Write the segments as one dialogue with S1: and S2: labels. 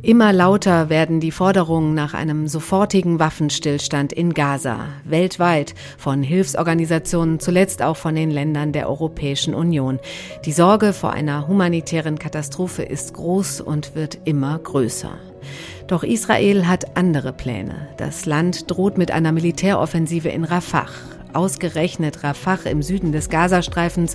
S1: Immer lauter werden die Forderungen nach einem sofortigen Waffenstillstand in Gaza, weltweit, von Hilfsorganisationen, zuletzt auch von den Ländern der Europäischen Union. Die Sorge vor einer humanitären Katastrophe ist groß und wird immer größer. Doch Israel hat andere Pläne. Das Land droht mit einer Militäroffensive in Rafah. Ausgerechnet Rafah im Süden des Gazastreifens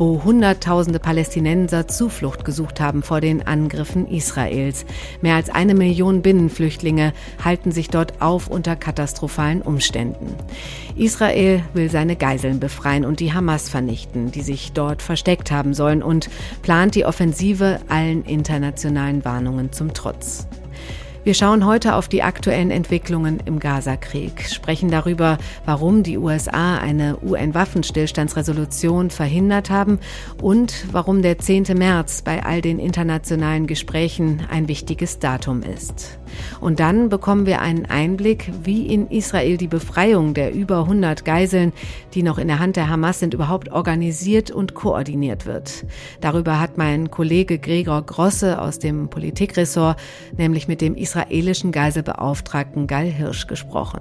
S1: wo Hunderttausende Palästinenser Zuflucht gesucht haben vor den Angriffen Israels. Mehr als eine Million Binnenflüchtlinge halten sich dort auf unter katastrophalen Umständen. Israel will seine Geiseln befreien und die Hamas vernichten, die sich dort versteckt haben sollen und plant die Offensive allen internationalen Warnungen zum Trotz. Wir schauen heute auf die aktuellen Entwicklungen im Gazakrieg, sprechen darüber, warum die USA eine UN-Waffenstillstandsresolution verhindert haben und warum der 10. März bei all den internationalen Gesprächen ein wichtiges Datum ist. Und dann bekommen wir einen Einblick, wie in Israel die Befreiung der über 100 Geiseln, die noch in der Hand der Hamas sind, überhaupt organisiert und koordiniert wird. Darüber hat mein Kollege Gregor Grosse aus dem Politikressort nämlich mit dem israelischen Geiselbeauftragten Gal Hirsch gesprochen.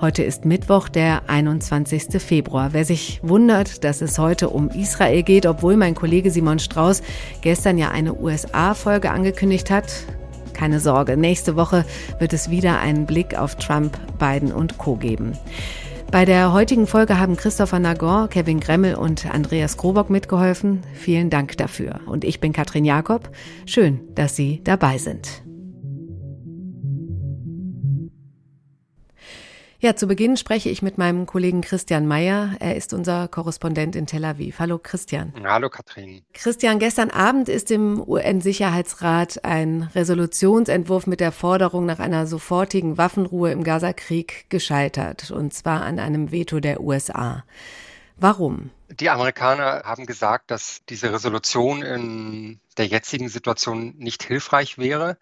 S1: Heute ist Mittwoch, der 21. Februar. Wer sich wundert, dass es heute um Israel geht, obwohl mein Kollege Simon Strauß gestern ja eine USA-Folge angekündigt hat, keine Sorge, nächste Woche wird es wieder einen Blick auf Trump, Biden und Co geben. Bei der heutigen Folge haben Christopher Nagor, Kevin Gremmel und Andreas Krobock mitgeholfen. Vielen Dank dafür. Und ich bin Katrin Jakob. Schön, dass Sie dabei sind. Ja, zu Beginn spreche ich mit meinem Kollegen Christian Mayer. Er ist unser Korrespondent in Tel Aviv. Hallo Christian.
S2: Hallo Katrin.
S1: Christian, gestern Abend ist im UN-Sicherheitsrat ein Resolutionsentwurf mit der Forderung nach einer sofortigen Waffenruhe im Gazakrieg gescheitert, und zwar an einem Veto der USA. Warum?
S2: Die Amerikaner haben gesagt, dass diese Resolution in der jetzigen Situation nicht hilfreich wäre.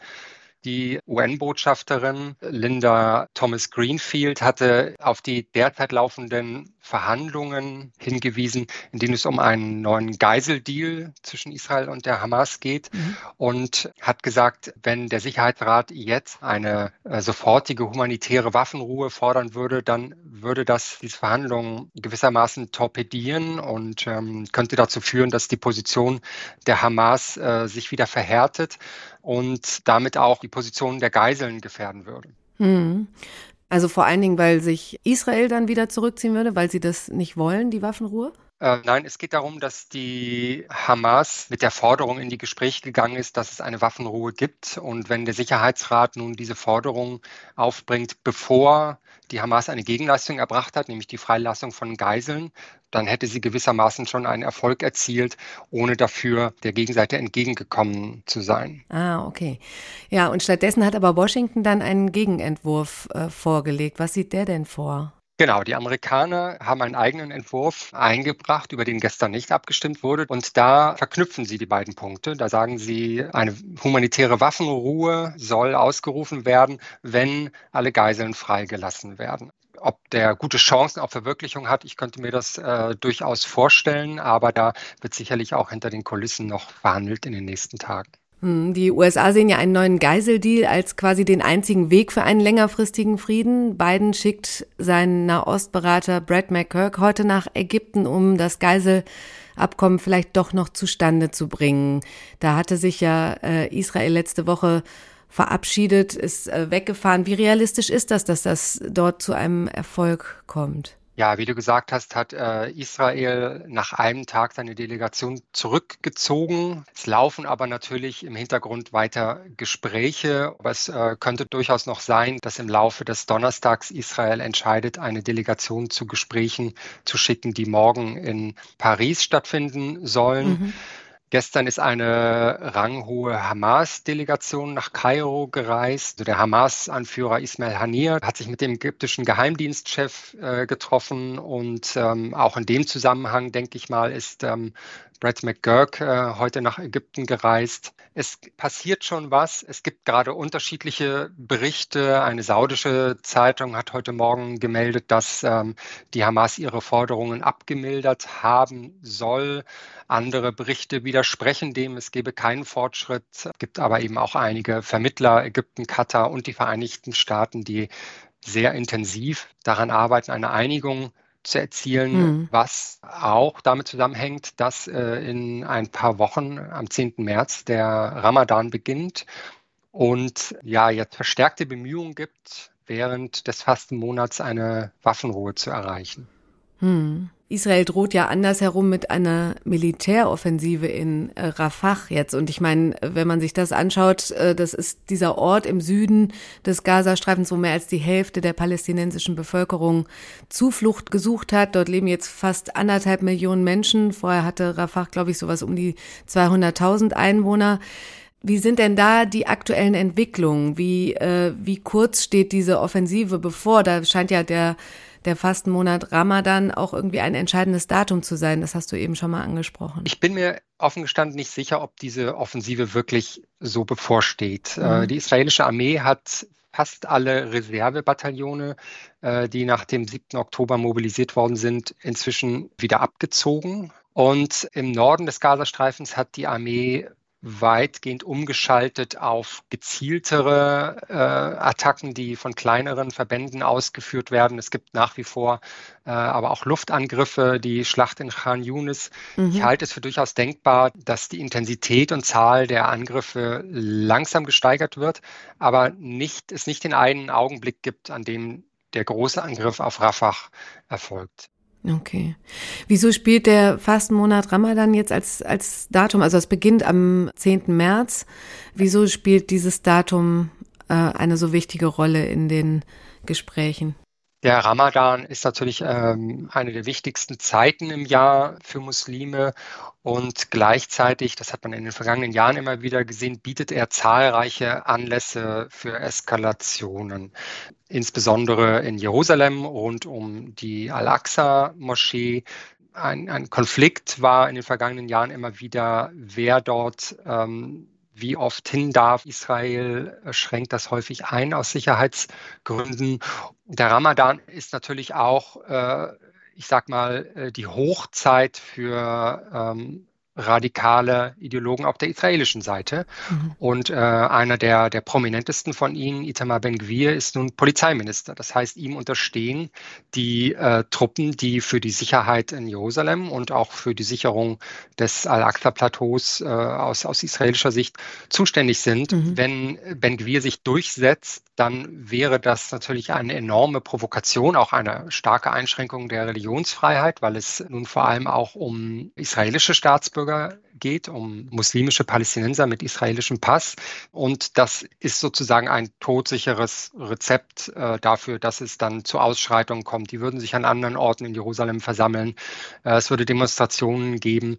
S2: Die UN-Botschafterin Linda Thomas Greenfield hatte auf die derzeit laufenden Verhandlungen hingewiesen, in denen es um einen neuen Geiseldeal zwischen Israel und der Hamas geht mhm. und hat gesagt, wenn der Sicherheitsrat jetzt eine äh, sofortige humanitäre Waffenruhe fordern würde, dann würde das diese Verhandlungen gewissermaßen torpedieren und ähm, könnte dazu führen, dass die Position der Hamas äh, sich wieder verhärtet und damit auch die Position der Geiseln gefährden würde.
S1: Hm. Also vor allen Dingen, weil sich Israel dann wieder zurückziehen würde, weil sie das nicht wollen, die Waffenruhe?
S2: Äh, nein, es geht darum, dass die Hamas mit der Forderung in die Gespräche gegangen ist, dass es eine Waffenruhe gibt. Und wenn der Sicherheitsrat nun diese Forderung aufbringt, bevor die Hamas eine Gegenleistung erbracht hat, nämlich die Freilassung von Geiseln, dann hätte sie gewissermaßen schon einen Erfolg erzielt, ohne dafür der Gegenseite entgegengekommen zu sein.
S1: Ah, okay. Ja, und stattdessen hat aber Washington dann einen Gegenentwurf äh, vorgelegt. Was sieht der denn vor?
S2: Genau, die Amerikaner haben einen eigenen Entwurf eingebracht, über den gestern nicht abgestimmt wurde. Und da verknüpfen sie die beiden Punkte. Da sagen sie, eine humanitäre Waffenruhe soll ausgerufen werden, wenn alle Geiseln freigelassen werden. Ob der gute Chancen auf Verwirklichung hat, ich könnte mir das äh, durchaus vorstellen, aber da wird sicherlich auch hinter den Kulissen noch verhandelt in den nächsten Tagen.
S1: Hm, die USA sehen ja einen neuen Geiseldeal als quasi den einzigen Weg für einen längerfristigen Frieden. Biden schickt seinen Nahostberater Brad McCurk heute nach Ägypten, um das Geiselabkommen vielleicht doch noch zustande zu bringen. Da hatte sich ja äh, Israel letzte Woche verabschiedet, ist äh, weggefahren. Wie realistisch ist das, dass das dort zu einem Erfolg kommt?
S2: Ja, wie du gesagt hast, hat äh, Israel nach einem Tag seine Delegation zurückgezogen. Es laufen aber natürlich im Hintergrund weiter Gespräche. Aber es äh, könnte durchaus noch sein, dass im Laufe des Donnerstags Israel entscheidet, eine Delegation zu Gesprächen zu schicken, die morgen in Paris stattfinden sollen. Mhm. Gestern ist eine ranghohe Hamas-Delegation nach Kairo gereist. Der Hamas-Anführer Ismail Hanir hat sich mit dem ägyptischen Geheimdienstchef äh, getroffen und ähm, auch in dem Zusammenhang, denke ich mal, ist ähm, Brad McGurk äh, heute nach Ägypten gereist. Es passiert schon was. Es gibt gerade unterschiedliche Berichte. Eine saudische Zeitung hat heute Morgen gemeldet, dass ähm, die Hamas ihre Forderungen abgemildert haben soll. Andere Berichte widersprechen dem. Es gebe keinen Fortschritt. Es gibt aber eben auch einige Vermittler, Ägypten, Katar und die Vereinigten Staaten, die sehr intensiv daran arbeiten, eine Einigung zu erzielen, mhm. was auch damit zusammenhängt, dass äh, in ein paar Wochen am 10. März der Ramadan beginnt und ja jetzt verstärkte Bemühungen gibt, während des Fastenmonats eine Waffenruhe zu erreichen.
S1: Mhm. Israel droht ja andersherum mit einer Militäroffensive in äh, Rafah jetzt. Und ich meine, wenn man sich das anschaut, äh, das ist dieser Ort im Süden des Gazastreifens, wo mehr als die Hälfte der palästinensischen Bevölkerung Zuflucht gesucht hat. Dort leben jetzt fast anderthalb Millionen Menschen. Vorher hatte Rafah, glaube ich, sowas um die 200.000 Einwohner. Wie sind denn da die aktuellen Entwicklungen? Wie, äh, wie kurz steht diese Offensive bevor? Da scheint ja der der Fastenmonat Ramadan auch irgendwie ein entscheidendes Datum zu sein. Das hast du eben schon mal angesprochen.
S2: Ich bin mir offen gestanden nicht sicher, ob diese Offensive wirklich so bevorsteht. Äh, mhm. Die israelische Armee hat fast alle Reservebataillone, äh, die nach dem 7. Oktober mobilisiert worden sind, inzwischen wieder abgezogen. Und im Norden des Gazastreifens hat die Armee weitgehend umgeschaltet auf gezieltere äh, Attacken, die von kleineren Verbänden ausgeführt werden. Es gibt nach wie vor äh, aber auch Luftangriffe, die Schlacht in Khan Yunis. Mhm. Ich halte es für durchaus denkbar, dass die Intensität und Zahl der Angriffe langsam gesteigert wird, aber nicht, es nicht den einen Augenblick gibt, an dem der große Angriff auf Rafah erfolgt.
S1: Okay. Wieso spielt der Fastenmonat Ramadan jetzt als, als Datum, also es beginnt am 10. März, wieso spielt dieses Datum äh, eine so wichtige Rolle in den Gesprächen?
S2: Der Ramadan ist natürlich ähm, eine der wichtigsten Zeiten im Jahr für Muslime und gleichzeitig, das hat man in den vergangenen Jahren immer wieder gesehen, bietet er zahlreiche Anlässe für Eskalationen. Insbesondere in Jerusalem rund um die Al-Aqsa-Moschee. Ein, ein, Konflikt war in den vergangenen Jahren immer wieder, wer dort ähm, wie oft hin darf. Israel schränkt das häufig ein aus Sicherheitsgründen. Der Ramadan ist natürlich auch, äh, ich sag mal, äh, die Hochzeit für ähm, radikale Ideologen auf der israelischen Seite. Mhm. Und äh, einer der, der prominentesten von ihnen, Itamar Ben-Gvir, ist nun Polizeiminister. Das heißt, ihm unterstehen die äh, Truppen, die für die Sicherheit in Jerusalem und auch für die Sicherung des Al-Aqsa-Plateaus äh, aus, aus israelischer Sicht zuständig sind. Mhm. Wenn Ben-Gvir sich durchsetzt, dann wäre das natürlich eine enorme Provokation, auch eine starke Einschränkung der Religionsfreiheit, weil es nun vor allem auch um israelische Staatsbürger Staatsbürger geht, um muslimische Palästinenser mit israelischem Pass. Und das ist sozusagen ein todsicheres Rezept äh, dafür, dass es dann zu Ausschreitungen kommt. Die würden sich an anderen Orten in Jerusalem versammeln. Äh, es würde Demonstrationen geben.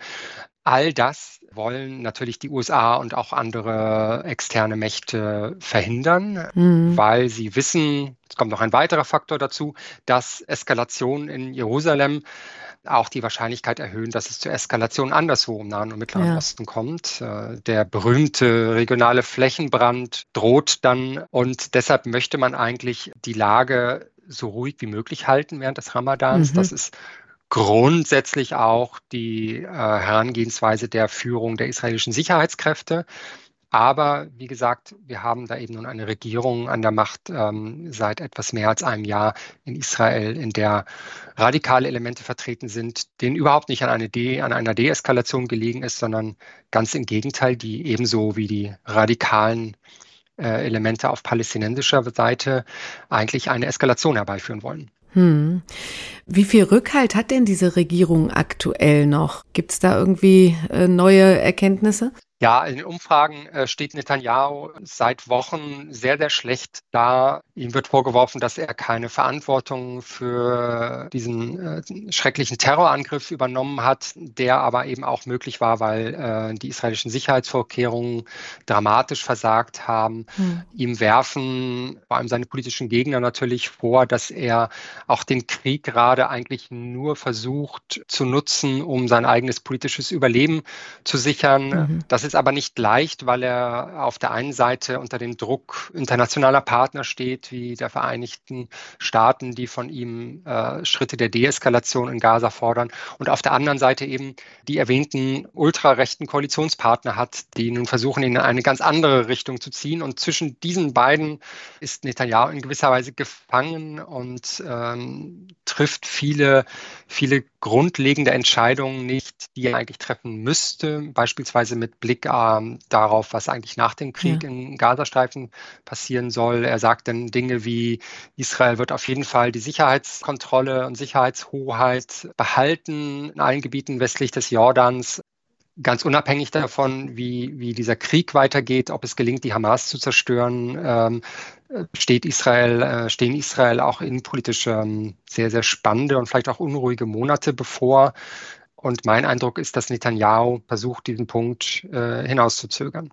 S2: All das wollen natürlich die USA und auch andere externe Mächte verhindern, mhm. weil sie wissen, es kommt noch ein weiterer Faktor dazu, dass Eskalation in Jerusalem auch die Wahrscheinlichkeit erhöhen, dass es zur Eskalation anderswo im Nahen und Mittleren ja. Osten kommt. Äh, der berühmte regionale Flächenbrand droht dann und deshalb möchte man eigentlich die Lage so ruhig wie möglich halten während des Ramadans. Mhm. Das ist grundsätzlich auch die äh, Herangehensweise der Führung der israelischen Sicherheitskräfte. Aber wie gesagt, wir haben da eben nun eine Regierung an der Macht ähm, seit etwas mehr als einem Jahr in Israel, in der radikale Elemente vertreten sind, denen überhaupt nicht an, eine De an einer Deeskalation gelegen ist, sondern ganz im Gegenteil, die ebenso wie die radikalen äh, Elemente auf palästinensischer Seite eigentlich eine Eskalation herbeiführen wollen.
S1: Hm. Wie viel Rückhalt hat denn diese Regierung aktuell noch? Gibt es da irgendwie äh, neue Erkenntnisse?
S2: Ja, in den Umfragen äh, steht Netanyahu seit Wochen sehr, sehr schlecht da. Ihm wird vorgeworfen, dass er keine Verantwortung für diesen äh, schrecklichen Terrorangriff übernommen hat, der aber eben auch möglich war, weil äh, die israelischen Sicherheitsvorkehrungen dramatisch versagt haben. Hm. Ihm werfen vor allem seine politischen Gegner natürlich vor, dass er auch den Krieg gerade eigentlich nur versucht zu nutzen, um sein eigenes politisches Überleben zu sichern. Mhm. Das ist aber nicht leicht, weil er auf der einen Seite unter dem Druck internationaler Partner steht, wie der Vereinigten Staaten, die von ihm äh, Schritte der Deeskalation in Gaza fordern, und auf der anderen Seite eben die erwähnten ultrarechten Koalitionspartner hat, die nun versuchen, ihn in eine ganz andere Richtung zu ziehen. Und zwischen diesen beiden ist Netanyahu in gewisser Weise gefangen und ähm, trifft viele, viele grundlegende Entscheidungen nicht, die er eigentlich treffen müsste, beispielsweise mit Blick äh, darauf, was eigentlich nach dem Krieg ja. im Gazastreifen passieren soll. Er sagt dann Dinge wie, Israel wird auf jeden Fall die Sicherheitskontrolle und Sicherheitshoheit behalten in allen Gebieten westlich des Jordans ganz unabhängig davon, wie, wie dieser Krieg weitergeht, ob es gelingt, die Hamas zu zerstören, ähm, steht Israel, äh, stehen Israel auch innenpolitisch ähm, sehr, sehr spannende und vielleicht auch unruhige Monate bevor. Und mein Eindruck ist, dass Netanyahu versucht, diesen Punkt äh, hinauszuzögern.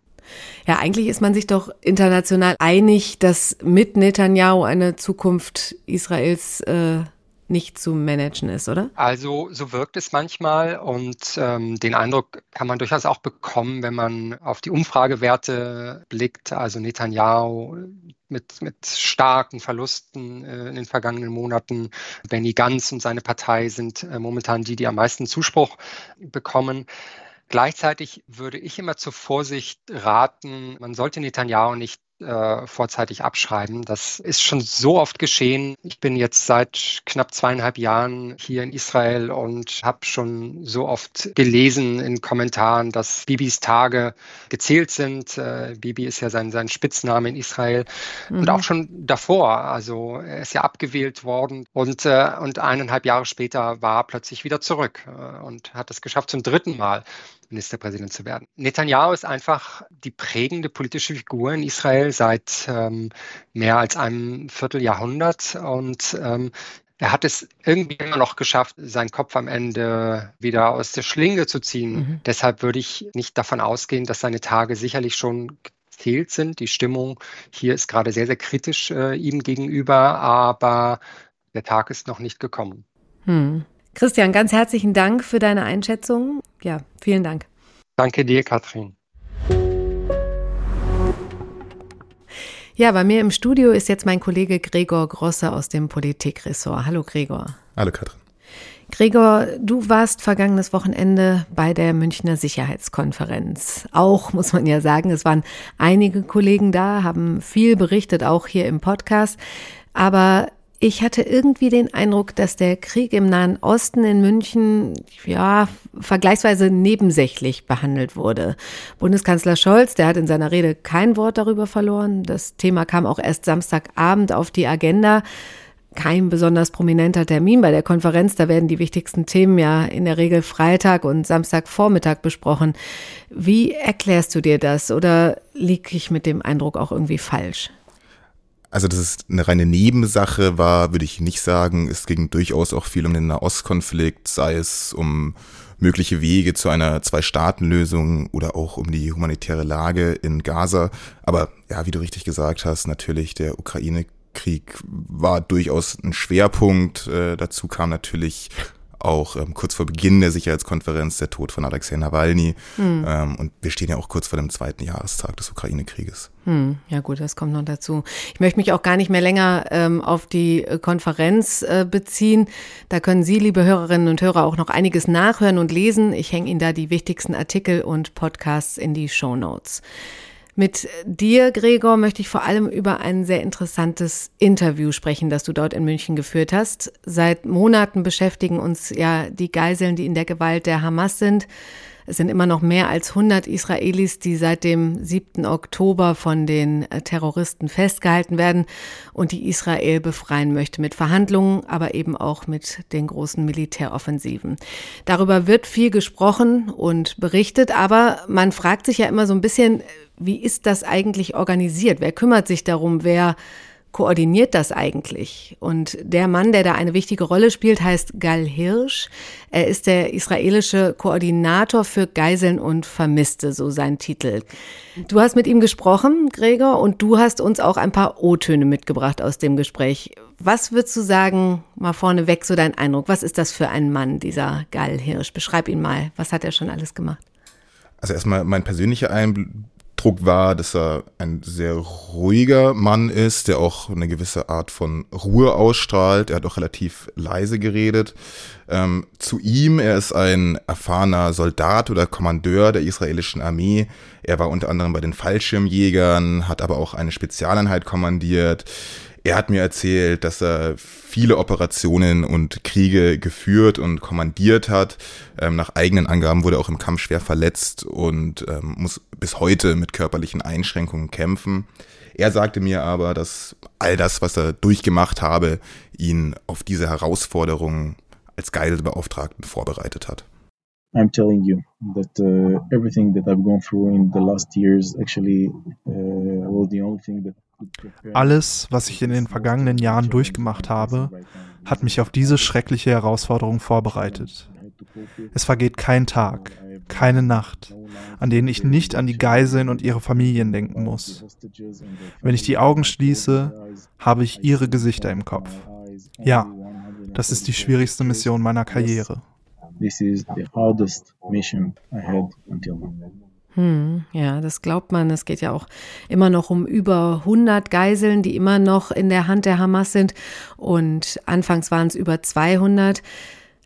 S1: Ja, eigentlich ist man sich doch international einig, dass mit Netanyahu eine Zukunft Israels äh, nicht zu managen ist, oder?
S2: Also so wirkt es manchmal und ähm, den Eindruck kann man durchaus auch bekommen, wenn man auf die Umfragewerte blickt. Also Netanyahu mit, mit starken Verlusten äh, in den vergangenen Monaten. Benny Gantz und seine Partei sind äh, momentan die, die am meisten Zuspruch bekommen. Gleichzeitig würde ich immer zur Vorsicht raten, man sollte Netanyahu nicht äh, vorzeitig abschreiben. Das ist schon so oft geschehen. Ich bin jetzt seit knapp zweieinhalb Jahren hier in Israel und habe schon so oft gelesen in Kommentaren, dass Bibis Tage gezählt sind. Äh, Bibi ist ja sein, sein Spitzname in Israel. Mhm. Und auch schon davor. Also er ist ja abgewählt worden und, äh, und eineinhalb Jahre später war er plötzlich wieder zurück und hat es geschafft zum dritten Mal. Ministerpräsident zu werden. Netanyahu ist einfach die prägende politische Figur in Israel seit ähm, mehr als einem Vierteljahrhundert und ähm, er hat es irgendwie immer noch geschafft, seinen Kopf am Ende wieder aus der Schlinge zu ziehen. Mhm. Deshalb würde ich nicht davon ausgehen, dass seine Tage sicherlich schon gezählt sind. Die Stimmung hier ist gerade sehr, sehr kritisch äh, ihm gegenüber, aber der Tag ist noch nicht gekommen.
S1: Hm. Christian, ganz herzlichen Dank für deine Einschätzung. Ja, vielen Dank.
S2: Danke dir, Katrin.
S1: Ja, bei mir im Studio ist jetzt mein Kollege Gregor Grosse aus dem Politikressort. Hallo Gregor.
S3: Hallo Katrin.
S1: Gregor, du warst vergangenes Wochenende bei der Münchner Sicherheitskonferenz. Auch muss man ja sagen, es waren einige Kollegen da, haben viel berichtet, auch hier im Podcast. Aber ich hatte irgendwie den Eindruck, dass der Krieg im Nahen Osten in München, ja, vergleichsweise nebensächlich behandelt wurde. Bundeskanzler Scholz, der hat in seiner Rede kein Wort darüber verloren. Das Thema kam auch erst Samstagabend auf die Agenda. Kein besonders prominenter Termin bei der Konferenz. Da werden die wichtigsten Themen ja in der Regel Freitag und Samstagvormittag besprochen. Wie erklärst du dir das? Oder liege ich mit dem Eindruck auch irgendwie falsch?
S3: Also, dass es eine reine Nebensache war, würde ich nicht sagen. Es ging durchaus auch viel um den Nahostkonflikt, sei es um mögliche Wege zu einer Zwei-Staaten-Lösung oder auch um die humanitäre Lage in Gaza. Aber ja, wie du richtig gesagt hast, natürlich der Ukraine-Krieg war durchaus ein Schwerpunkt. Äh, dazu kam natürlich auch ähm, kurz vor Beginn der Sicherheitskonferenz der Tod von Alexei Nawalny. Hm. Ähm, und wir stehen ja auch kurz vor dem zweiten Jahrestag des Ukraine-Krieges.
S1: Hm, ja gut, das kommt noch dazu. Ich möchte mich auch gar nicht mehr länger ähm, auf die äh, Konferenz äh, beziehen. Da können Sie, liebe Hörerinnen und Hörer, auch noch einiges nachhören und lesen. Ich hänge Ihnen da die wichtigsten Artikel und Podcasts in die Show Notes. Mit dir, Gregor, möchte ich vor allem über ein sehr interessantes Interview sprechen, das du dort in München geführt hast. Seit Monaten beschäftigen uns ja die Geiseln, die in der Gewalt der Hamas sind. Es sind immer noch mehr als 100 Israelis, die seit dem 7. Oktober von den äh, Terroristen festgehalten werden und die Israel befreien möchte mit Verhandlungen, aber eben auch mit den großen Militäroffensiven. Darüber wird viel gesprochen und berichtet, aber man fragt sich ja immer so ein bisschen, wie ist das eigentlich organisiert? Wer kümmert sich darum? Wer koordiniert das eigentlich? Und der Mann, der da eine wichtige Rolle spielt, heißt Gal Hirsch. Er ist der israelische Koordinator für Geiseln und Vermisste, so sein Titel. Du hast mit ihm gesprochen, Gregor, und du hast uns auch ein paar O-Töne mitgebracht aus dem Gespräch. Was würdest du sagen, mal vorneweg so dein Eindruck? Was ist das für ein Mann, dieser Gal Hirsch? Beschreib ihn mal. Was hat er schon alles gemacht?
S3: Also erstmal mein persönlicher Einblick Eindruck war, dass er ein sehr ruhiger Mann ist, der auch eine gewisse Art von Ruhe ausstrahlt. Er hat auch relativ leise geredet. Ähm, zu ihm, er ist ein erfahrener Soldat oder Kommandeur der israelischen Armee. Er war unter anderem bei den Fallschirmjägern, hat aber auch eine Spezialeinheit kommandiert. Er hat mir erzählt, dass er viele Operationen und Kriege geführt und kommandiert hat. Ähm, nach eigenen Angaben wurde er auch im Kampf schwer verletzt und ähm, muss bis heute mit körperlichen Einschränkungen kämpfen. Er sagte mir aber, dass all das, was er durchgemacht habe, ihn auf diese Herausforderung als Geiselbeauftragten vorbereitet hat.
S4: I'm telling you that uh, everything that I've gone through in the last years actually uh, was the only thing that
S5: alles, was ich in den vergangenen Jahren durchgemacht habe, hat mich auf diese schreckliche Herausforderung vorbereitet. Es vergeht kein Tag, keine Nacht, an denen ich nicht an die Geiseln und ihre Familien denken muss. Wenn ich die Augen schließe, habe ich ihre Gesichter im Kopf. Ja, das ist die schwierigste Mission meiner Karriere. This is the hardest mission I had
S1: until now. Hm, ja, das glaubt man. Es geht ja auch immer noch um über 100 Geiseln, die immer noch in der Hand der Hamas sind. Und anfangs waren es über 200.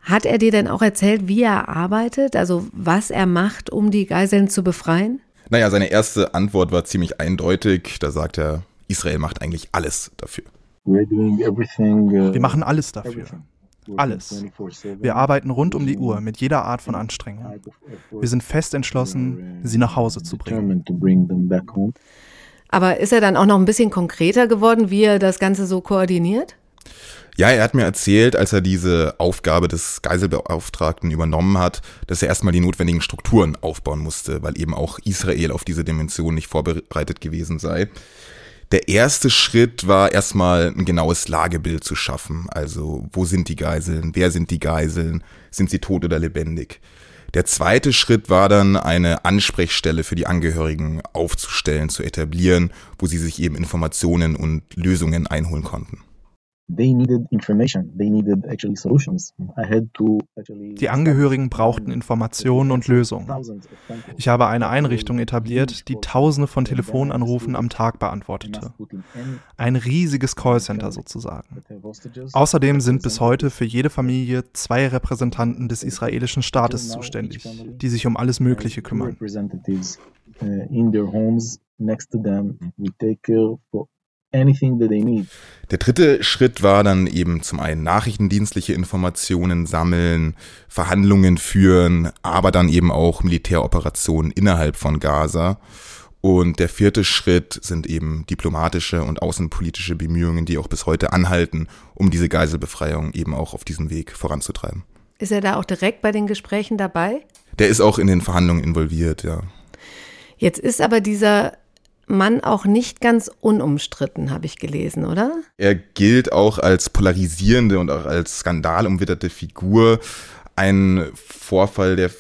S1: Hat er dir denn auch erzählt, wie er arbeitet, also was er macht, um die Geiseln zu befreien?
S3: Naja, seine erste Antwort war ziemlich eindeutig. Da sagt er, Israel macht eigentlich alles dafür.
S5: Uh, Wir machen alles dafür. Alles. Wir arbeiten rund um die Uhr mit jeder Art von Anstrengung. Wir sind fest entschlossen, sie nach Hause zu bringen.
S1: Aber ist er dann auch noch ein bisschen konkreter geworden, wie er das Ganze so koordiniert?
S3: Ja, er hat mir erzählt, als er diese Aufgabe des Geiselbeauftragten übernommen hat, dass er erstmal die notwendigen Strukturen aufbauen musste, weil eben auch Israel auf diese Dimension nicht vorbereitet gewesen sei. Der erste Schritt war erstmal ein genaues Lagebild zu schaffen. Also, wo sind die Geiseln? Wer sind die Geiseln? Sind sie tot oder lebendig? Der zweite Schritt war dann, eine Ansprechstelle für die Angehörigen aufzustellen, zu etablieren, wo sie sich eben Informationen und Lösungen einholen konnten.
S5: Die Angehörigen brauchten Informationen und Lösungen. Ich habe eine Einrichtung etabliert, die Tausende von Telefonanrufen am Tag beantwortete. Ein riesiges Callcenter sozusagen. Außerdem sind bis heute für jede Familie zwei Repräsentanten des israelischen Staates zuständig, die sich um alles Mögliche kümmern.
S3: Der dritte Schritt war dann eben zum einen nachrichtendienstliche Informationen sammeln, Verhandlungen führen, aber dann eben auch Militäroperationen innerhalb von Gaza. Und der vierte Schritt sind eben diplomatische und außenpolitische Bemühungen, die auch bis heute anhalten, um diese Geiselbefreiung eben auch auf diesem Weg voranzutreiben.
S1: Ist er da auch direkt bei den Gesprächen dabei?
S3: Der ist auch in den Verhandlungen involviert, ja.
S1: Jetzt ist aber dieser Mann auch nicht ganz unumstritten, habe ich gelesen, oder?
S3: Er gilt auch als polarisierende und auch als skandalumwitterte Figur. Ein Vorfall, der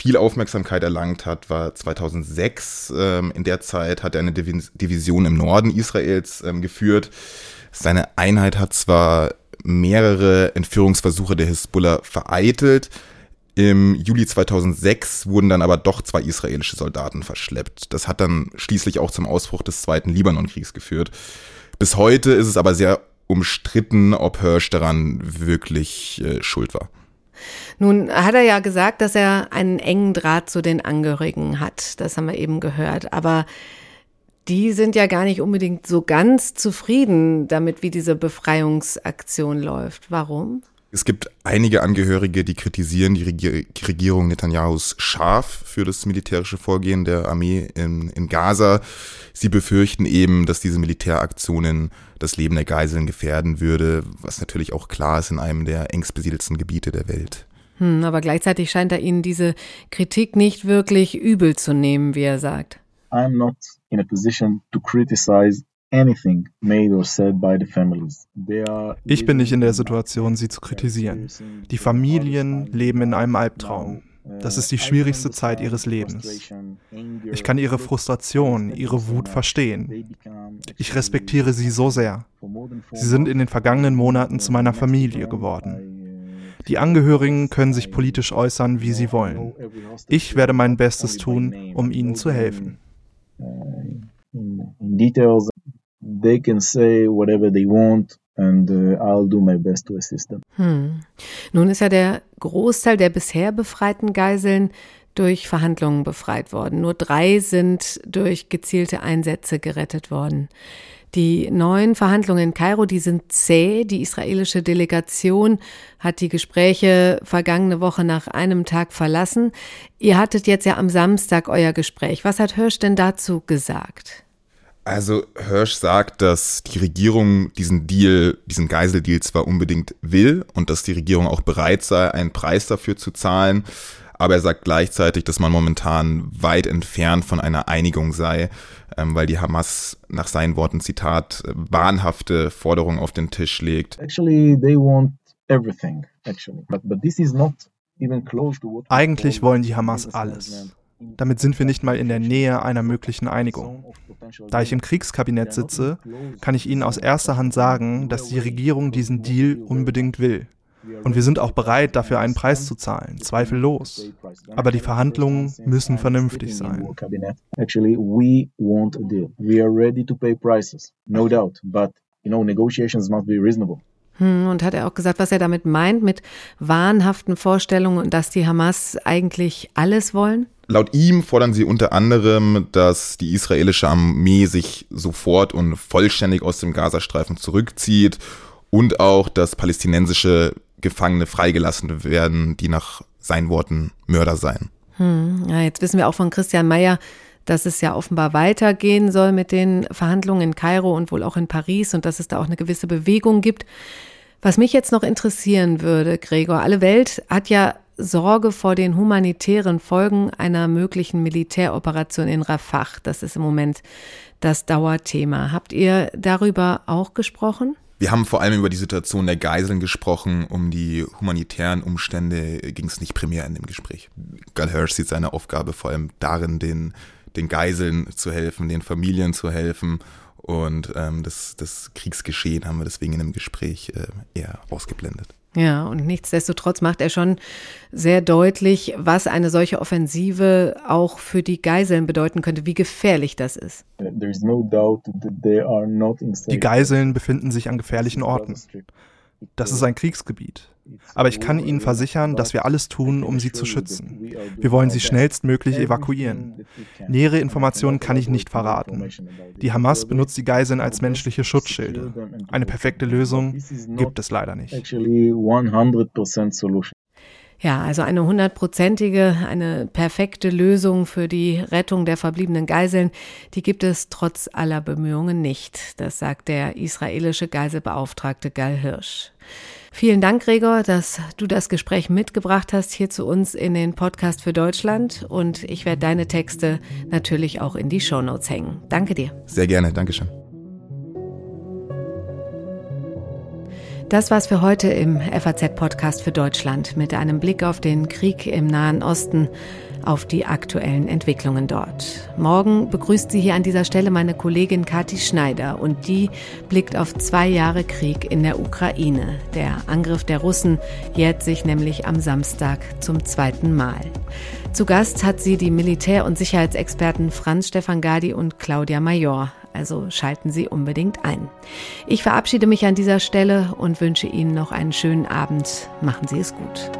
S3: viel Aufmerksamkeit erlangt hat, war 2006. Ähm, in der Zeit hat er eine Division im Norden Israels ähm, geführt. Seine Einheit hat zwar mehrere Entführungsversuche der Hisbollah vereitelt, im Juli 2006 wurden dann aber doch zwei israelische Soldaten verschleppt. Das hat dann schließlich auch zum Ausbruch des zweiten Libanonkriegs geführt. Bis heute ist es aber sehr umstritten, ob Hirsch daran wirklich äh, schuld war.
S1: Nun hat er ja gesagt, dass er einen engen Draht zu den Angehörigen hat. Das haben wir eben gehört. Aber die sind ja gar nicht unbedingt so ganz zufrieden damit, wie diese Befreiungsaktion läuft. Warum?
S3: Es gibt einige Angehörige, die kritisieren die Regierung Netanyahus scharf für das militärische Vorgehen der Armee in, in Gaza. Sie befürchten eben, dass diese Militäraktionen das Leben der Geiseln gefährden würde, was natürlich auch klar ist in einem der engst besiedelsten Gebiete der Welt.
S1: Hm, aber gleichzeitig scheint er Ihnen diese Kritik nicht wirklich übel zu nehmen, wie er sagt. I'm not in a position to criticize
S5: ich bin nicht in der Situation, sie zu kritisieren. Die Familien leben in einem Albtraum. Das ist die schwierigste Zeit ihres Lebens. Ich kann ihre Frustration, ihre Wut verstehen. Ich respektiere sie so sehr. Sie sind in den vergangenen Monaten zu meiner Familie geworden. Die Angehörigen können sich politisch äußern, wie sie wollen. Ich werde mein Bestes tun, um ihnen zu helfen.
S4: They can say whatever they want and uh, I'll do my best to assist them.
S1: Hm. Nun ist ja der Großteil der bisher befreiten Geiseln durch Verhandlungen befreit worden. Nur drei sind durch gezielte Einsätze gerettet worden. Die neuen Verhandlungen in Kairo, die sind zäh. Die israelische Delegation hat die Gespräche vergangene Woche nach einem Tag verlassen. Ihr hattet jetzt ja am Samstag euer Gespräch. Was hat Hirsch denn dazu gesagt?
S3: Also Hirsch sagt, dass die Regierung diesen Deal, diesen Geiseldeal zwar unbedingt will und dass die Regierung auch bereit sei, einen Preis dafür zu zahlen, aber er sagt gleichzeitig, dass man momentan weit entfernt von einer Einigung sei, ähm, weil die Hamas nach seinen Worten Zitat wahnhafte Forderungen auf den Tisch legt. Actually, they want
S5: everything, actually. But, but this is not even close to what Eigentlich wollen die Hamas alles. Damit sind wir nicht mal in der Nähe einer möglichen Einigung. Da ich im Kriegskabinett sitze, kann ich Ihnen aus erster Hand sagen, dass die Regierung diesen Deal unbedingt will. Und wir sind auch bereit, dafür einen Preis zu zahlen, zweifellos. Aber die Verhandlungen müssen vernünftig sein. Actually, we want a deal. We are ready to pay prices, no doubt. But, you know, negotiations must be reasonable.
S1: Hm, und hat er auch gesagt, was er damit meint, mit wahnhaften Vorstellungen und dass die Hamas eigentlich alles wollen?
S3: Laut ihm fordern sie unter anderem, dass die israelische Armee sich sofort und vollständig aus dem Gazastreifen zurückzieht und auch, dass palästinensische Gefangene freigelassen werden, die nach seinen Worten Mörder seien.
S1: Hm, ja, jetzt wissen wir auch von Christian Mayer, dass es ja offenbar weitergehen soll mit den Verhandlungen in Kairo und wohl auch in Paris und dass es da auch eine gewisse Bewegung gibt. Was mich jetzt noch interessieren würde, Gregor, alle Welt hat ja Sorge vor den humanitären Folgen einer möglichen Militäroperation in Rafah. Das ist im Moment das Dauerthema. Habt ihr darüber auch gesprochen?
S3: Wir haben vor allem über die Situation der Geiseln gesprochen. Um die humanitären Umstände ging es nicht primär in dem Gespräch. Gal Hirsch sieht seine Aufgabe vor allem darin, den, den Geiseln zu helfen, den Familien zu helfen. Und ähm, das, das Kriegsgeschehen haben wir deswegen in dem Gespräch äh, eher ausgeblendet.
S1: Ja, und nichtsdestotrotz macht er schon sehr deutlich, was eine solche Offensive auch für die Geiseln bedeuten könnte, wie gefährlich das ist.
S5: Die Geiseln befinden sich an gefährlichen Orten. Das ist ein Kriegsgebiet. Aber ich kann Ihnen versichern, dass wir alles tun, um sie zu schützen. Wir wollen sie schnellstmöglich evakuieren. Nähere Informationen kann ich nicht verraten. Die Hamas benutzt die Geiseln als menschliche Schutzschilde. Eine perfekte Lösung gibt es leider nicht.
S1: Ja, also eine hundertprozentige, eine perfekte Lösung für die Rettung der verbliebenen Geiseln, die gibt es trotz aller Bemühungen nicht. Das sagt der israelische Geiselbeauftragte Gal Hirsch. Vielen Dank, Gregor, dass du das Gespräch mitgebracht hast hier zu uns in den Podcast für Deutschland. Und ich werde deine Texte natürlich auch in die Shownotes hängen. Danke dir.
S3: Sehr gerne, Dankeschön.
S1: Das war's für heute im FAZ-Podcast für Deutschland mit einem Blick auf den Krieg im Nahen Osten, auf die aktuellen Entwicklungen dort. Morgen begrüßt sie hier an dieser Stelle meine Kollegin Kathi Schneider und die blickt auf zwei Jahre Krieg in der Ukraine. Der Angriff der Russen jährt sich nämlich am Samstag zum zweiten Mal. Zu Gast hat sie die Militär- und Sicherheitsexperten Franz Stefan Gadi und Claudia Major also schalten Sie unbedingt ein. Ich verabschiede mich an dieser Stelle und wünsche Ihnen noch einen schönen Abend. Machen Sie es gut.